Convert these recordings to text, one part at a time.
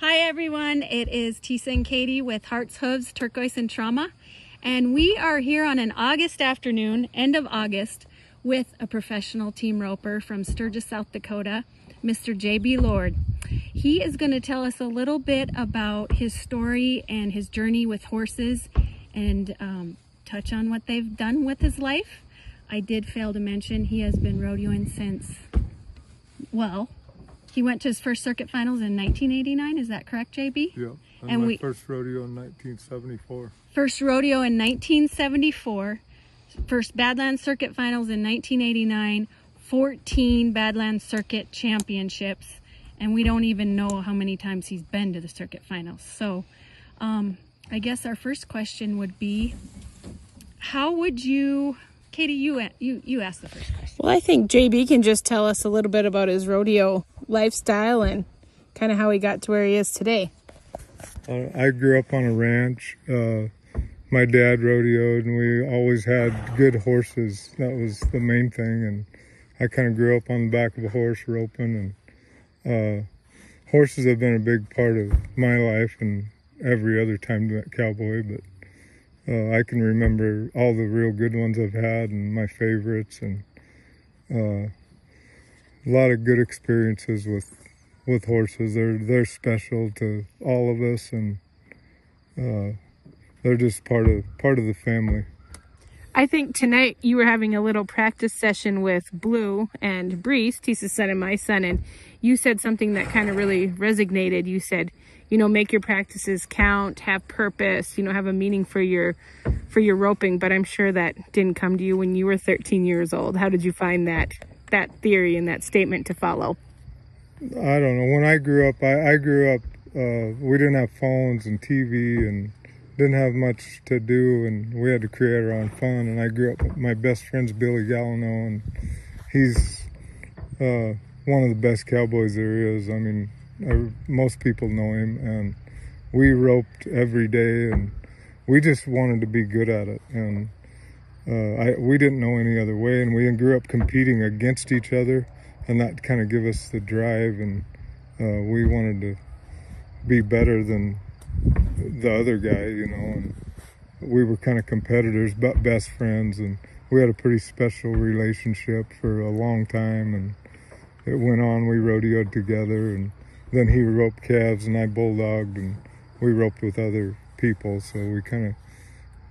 Hi everyone, it is Tisa and Katie with Hearts, Hooves, Turquoise and Trauma. And we are here on an August afternoon, end of August, with a professional team roper from Sturgis, South Dakota, Mr. JB Lord. He is going to tell us a little bit about his story and his journey with horses and um, touch on what they've done with his life. I did fail to mention he has been rodeoing since, well, he went to his first circuit finals in 1989. Is that correct, JB? Yeah. And, And my we- first rodeo in 1974. First rodeo in 1974. First Badlands Circuit finals in 1989. 14 Badlands Circuit championships. And we don't even know how many times he's been to the circuit finals. So, um, I guess our first question would be how would you, Katie, you, you, you asked the first question. Well, I think JB can just tell us a little bit about his rodeo lifestyle and kind of how he got to where he is today. Uh, I grew up on a ranch. Uh, my dad rodeoed, and we always had good horses. That was the main thing. And I kind of grew up on the back of a horse roping, and uh, horses have been a big part of my life and every other time at cowboy. But uh, I can remember all the real good ones I've had and my favorites, and uh, a lot of good experiences with with horses. They're they're special to all of us, and uh, they're just part of part of the family. I think tonight you were having a little practice session with Blue and Breeze, Tisa's son and my son, and you said something that kind of really resonated. You said, you know, make your practices count, have purpose, you know, have a meaning for your for your roping. But I'm sure that didn't come to you when you were 13 years old. How did you find that that theory and that statement to follow? I don't know. When I grew up, I, I grew up. Uh, we didn't have phones and TV and didn't have much to do, and we had to create our own fun. And I grew up. My best friend's Billy Galliano, and he's uh, one of the best cowboys there is. I mean, I, most people know him, and we roped every day, and we just wanted to be good at it. And uh, I, we didn't know any other way, and we grew up competing against each other, and that kind of gave us the drive, and uh, we wanted to be better than the other guy, you know. And we were kind of competitors, but best friends, and we had a pretty special relationship for a long time, and it went on. We rodeoed together, and then he roped calves, and I bulldogged, and we roped with other people, so we kind of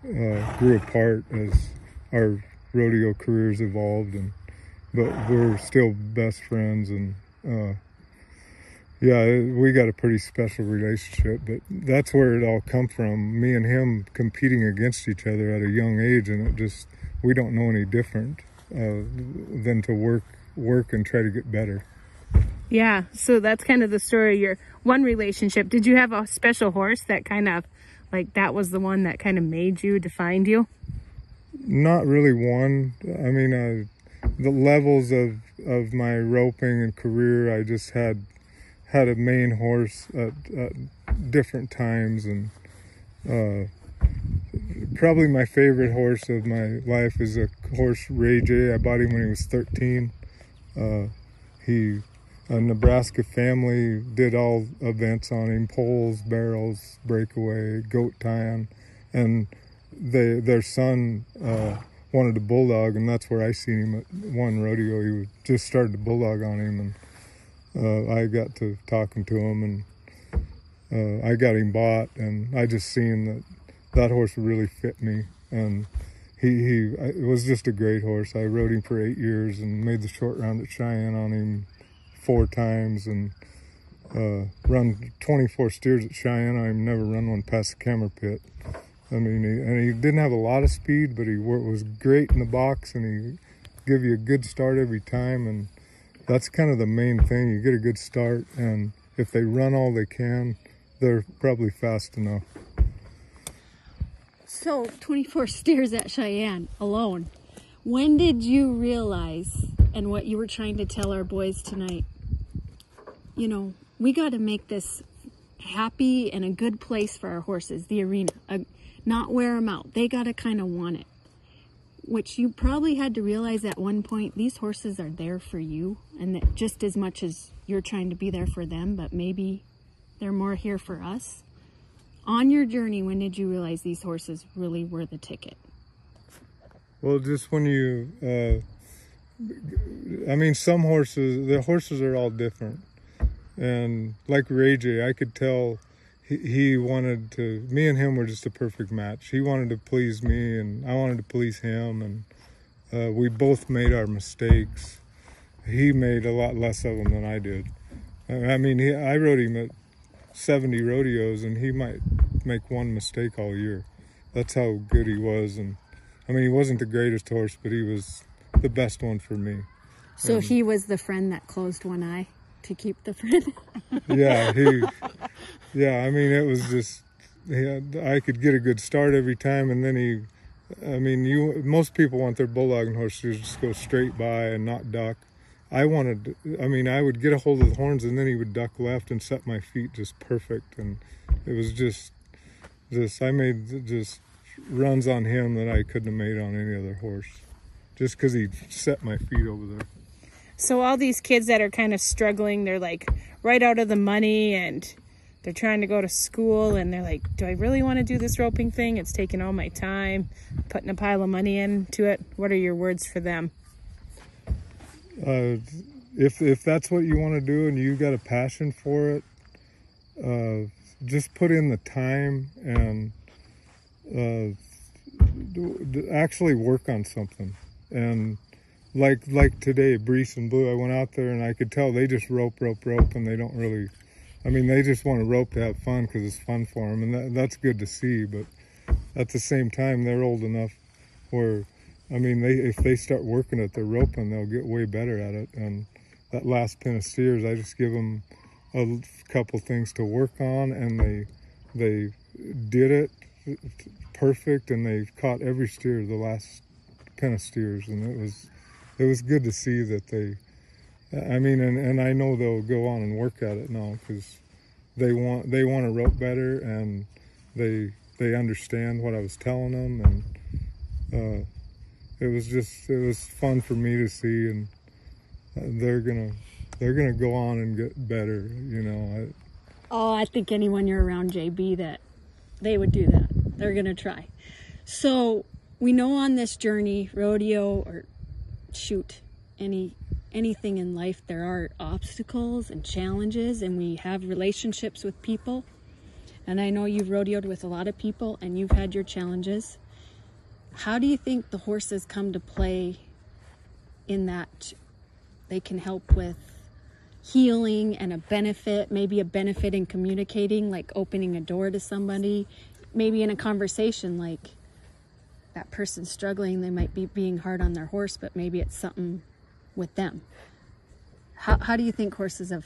uh, grew apart as our rodeo careers evolved, and but we're still best friends, and uh, yeah, we got a pretty special relationship. But that's where it all come from. Me and him competing against each other at a young age, and it just we don't know any different uh, than to work work and try to get better. Yeah, so that's kind of the story of your one relationship. Did you have a special horse that kind of like that was the one that kind of made you, defined you? Not really one. I mean, uh, the levels of of my roping and career, I just had had a main horse at, at different times, and uh, probably my favorite horse of my life is a horse Ray J. I bought him when he was 13. Uh, he a Nebraska family did all events on him: poles, barrels, breakaway, goat tying, and they their son uh, wanted a bulldog, and that's where I seen him at one rodeo. He was, just started to bulldog on him, and uh, I got to talking to him, and uh, I got him bought, and I just seen that that horse really fit me, and he he it was just a great horse. I rode him for eight years and made the short round at Cheyenne on him four times, and uh, run 24 steers at Cheyenne. I've never run one past the camera pit. I mean, he, and he didn't have a lot of speed, but he was great in the box, and he give you a good start every time, and that's kind of the main thing. You get a good start, and if they run all they can, they're probably fast enough. So, 24 steers at Cheyenne alone. When did you realize, and what you were trying to tell our boys tonight, you know, we got to make this happy and a good place for our horses, the arena, uh, not wear them out. They got to kind of want it. Which you probably had to realize at one point, these horses are there for you, and that just as much as you're trying to be there for them, but maybe They're more here for us. On your journey, when did you realize these horses really were the ticket? Well, just when you, uh, I mean, some horses, the horses are all different. And like Ray J, I could tell he, he wanted to, me and him were just a perfect match. He wanted to please me and I wanted to please him. And uh, we both made our mistakes. He made a lot less of them than I did. I mean, he, I rode him at 70 rodeos and he might make one mistake all year. That's how good he was. And I mean, he wasn't the greatest horse, but he was the best one for me. So he was the friend that closed one eye to keep the friend. Yeah, he, yeah, I mean, it was just, yeah, I could get a good start every time. And then he, I mean, you, most people want their bulldogging horse to just go straight by and not duck. I wanted, I mean, I would get a hold of the horns and then he would duck left and set my feet just perfect. And it was just, just, I made just runs on him that I couldn't have made on any other horse just because he set my feet over there. So all these kids that are kind of struggling, they're like right out of the money and they're trying to go to school and they're like, do I really want to do this roping thing? It's taking all my time, putting a pile of money into it. What are your words for them? uh, if if that's what you want to do and you got a passion for it, uh, just put in the time and uh, do, actually work on something. And like like today, Breeze and Blue, I went out there and I could tell they just rope, rope, rope, and they don't really. I mean, they just want to rope to have fun because it's fun for them, and that, that's good to see. But at the same time, they're old enough where I mean, they if they start working at their roping, they'll get way better at it. And that last pin of steers, I just give them a couple things to work on, and they they did it perfect, and they caught every steer the last pin of steers, and it was it was good to see that they. I mean, and, and I know they'll go on and work at it now because they want they want to rope better, and they they understand what I was telling them, and. Uh, it was just it was fun for me to see and uh, they're gonna they're gonna go on and get better you know I, Oh, I think anyone you're around, JB, that they would do that. They're to try. So we know on this journey, rodeo or shoot, any anything in life, there are obstacles and challenges, and we have relationships with people. And I know you've rodeoed with a lot of people, and you've had your challenges. How do you think the horses come to play in that they can help with healing and a benefit, maybe a benefit in communicating, like opening a door to somebody, maybe in a conversation, like that person struggling, they might be being hard on their horse, but maybe it's something with them. How, how do you think horses have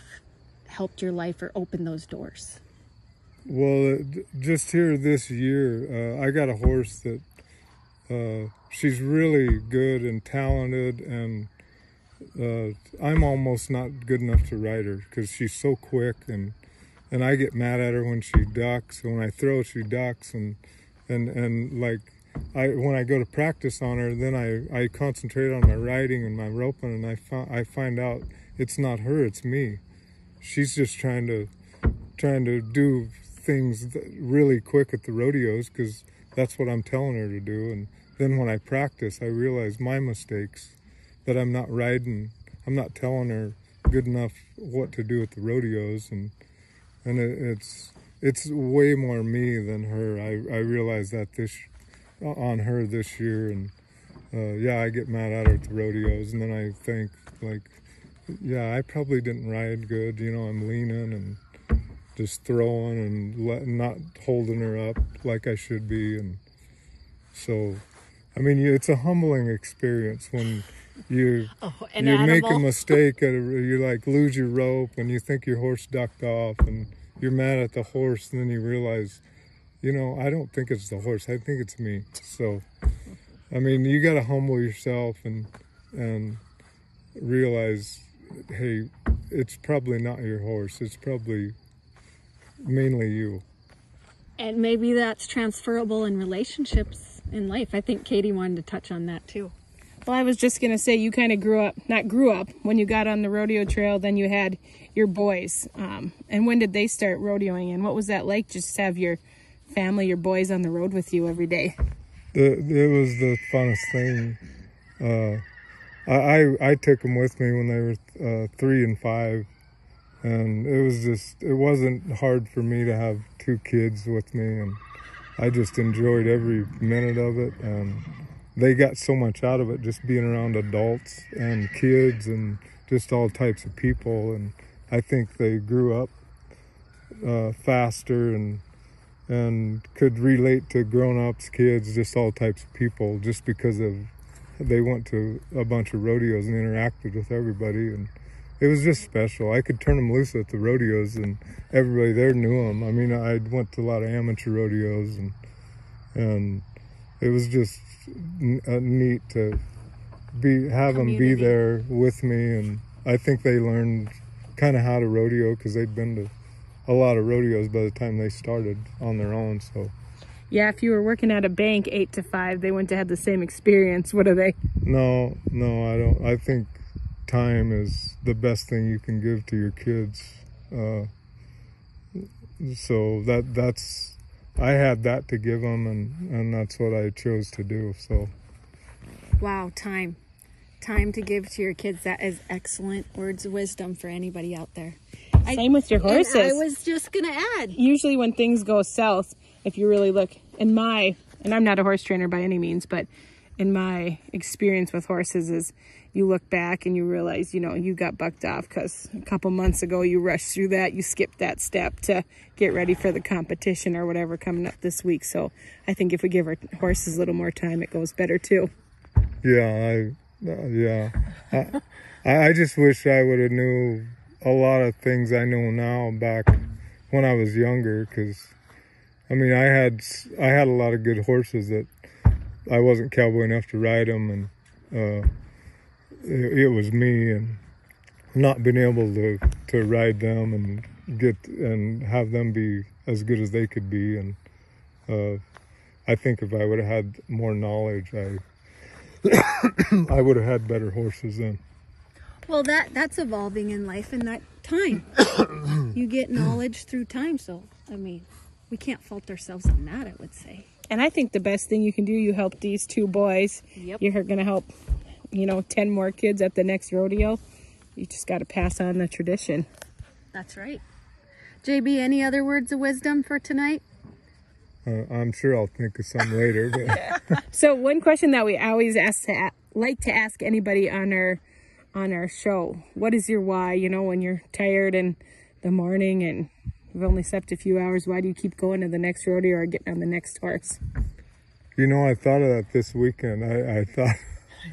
helped your life or opened those doors? well uh, just here this year uh, i got a horse that uh, she's really good and talented and uh, i'm almost not good enough to ride her because she's so quick and and i get mad at her when she ducks when i throw she ducks and and and like I when I go to practice on her, then I, I concentrate on my riding and my roping, and I fi- I find out it's not her, it's me. She's just trying to trying to do things th- really quick at the rodeos because that's what I'm telling her to do. And then when I practice, I realize my mistakes that I'm not riding. I'm not telling her good enough what to do at the rodeos, and and it, it's it's way more me than her. I I realize that this on her this year, and uh, yeah, I get mad at her at the rodeos, and then I think like, yeah, I probably didn't ride good. You know, I'm leaning and just throwing and let, not holding her up like I should be, and so, I mean, it's a humbling experience when you Oh, you make a mistake at a, you like lose your rope and you think your horse ducked off and you're mad at the horse and then you realize you know i don't think it's the horse i think it's me so i mean you got to humble yourself and and realize hey it's probably not your horse it's probably mainly you And maybe that's transferable in relationships in life. I think Katie wanted to touch on that too. Well, I was just gonna say you kind of grew up, not grew up when you got on the rodeo trail. Then you had your boys. Um, and when did they start rodeoing? And what was that like? Just have your family, your boys on the road with you every day. The, it was the funnest thing. Uh, I, I, I took them with me when they were uh, three and five, and it was just it wasn't hard for me to have two kids with me, and I just enjoyed every minute of it. And they got so much out of it just being around adults and kids and just all types of people, and I think they grew up uh, faster and and could relate to grown-ups, kids, just all types of people, just because of they went to a bunch of rodeos and interacted with everybody, and it was just special. I could turn them loose at the rodeos, and everybody there knew them. I mean, I went to a lot of amateur rodeos, and and it was just uh, neat to be have them be there with me, and I think they learned kind of how to rodeo because they'd been to a lot of rodeos by the time they started on their own. So Yeah, if you were working at a bank eight to five, they wouldn't have had the same experience. What are they? no, no, I don't. I think time is the best thing you can give to your kids. Uh, so that that's I had that to give them, and and that's what I chose to do. So Wow, time. Time to give to your kids. That is excellent words of wisdom for anybody out there. I- Same with your horses. I was just going to add. Usually, when things go south, if you really look in my, and I'm not a horse trainer by any means, but in my experience with horses, is you look back and you realize, you know, you got bucked off because a couple months ago you rushed through that, you skipped that step to get ready for the competition or whatever coming up this week. So I think if we give our horses a little more time, it goes better too. yeah, I uh, yeah, I, I I just wish I would have knew a lot of things I know now back when I was younger. Because I mean, I had I had a lot of good horses that I wasn't cowboy enough to ride them, and uh, it, it was me and not being able to to ride them and get and have them be as good as they could be. And uh, I think if I would have had more knowledge, I I would have had better horses then. Well, that that's evolving in life and that time. you get knowledge through time, so I mean, we can't fault ourselves on that, I would say. And I think the best thing you can do, you help these two boys. Yep. You're going to help, you know, 10 more kids at the next rodeo. You just got to pass on the tradition. That's right. JB, any other words of wisdom for tonight? Uh, I'm sure I'll think of some later, but So one question that we always ask to like to ask anybody on our on our show, what is your why? You know, when you're tired in the morning and you've only slept a few hours, why do you keep going to the next rodeo or getting on the next horse? you know, I thought of that this weekend. I, I thought,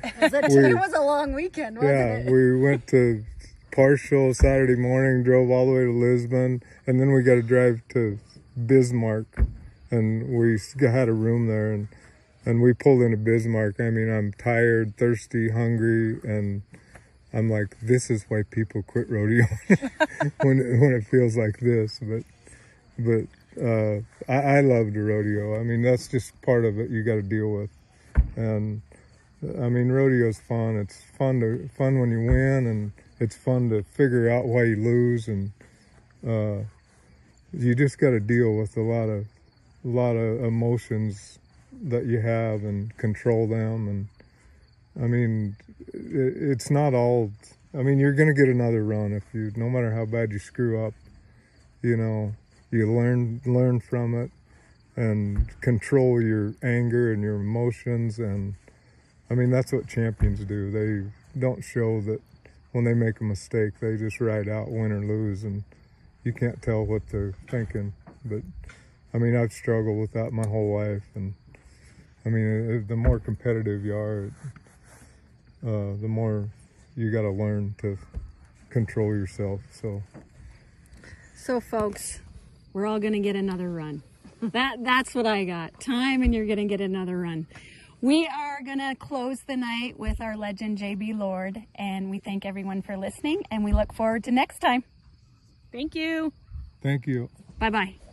it was a long weekend, wasn't yeah, we went to Parshall Saturday morning, drove all the way to Lisbon, and then we got to drive to Bismarck, and we had a room there, and and we pulled into Bismarck. I mean, I'm tired, thirsty, hungry, and I'm like, this is why people quit rodeo when when it feels like this. But but uh, I, I love the rodeo. I mean, that's just part of it. You got to deal with, and I mean, rodeo's fun. It's fun to fun when you win, and it's fun to figure out why you lose, and uh, you just got to deal with a lot of a lot of emotions that you have and control them. And I mean, it, it's not all. I mean, you're gonna get another run if you, no matter how bad you screw up. You know, you learn learn from it and control your anger and your emotions and I mean, that's what champions do. They don't show that when they make a mistake, they just ride out, win or lose, and you can't tell what they're thinking. But I mean, I've struggled with that my whole life, and I mean, the more competitive you are, uh, the more you got to learn to control yourself. So So, folks, we're all going to get another run. That that's what I got. Time, and you're going to get another run. We are going to close the night with our legend JB Lord, and we thank everyone for listening, and we look forward to next time. Thank you. thank you. Bye bye.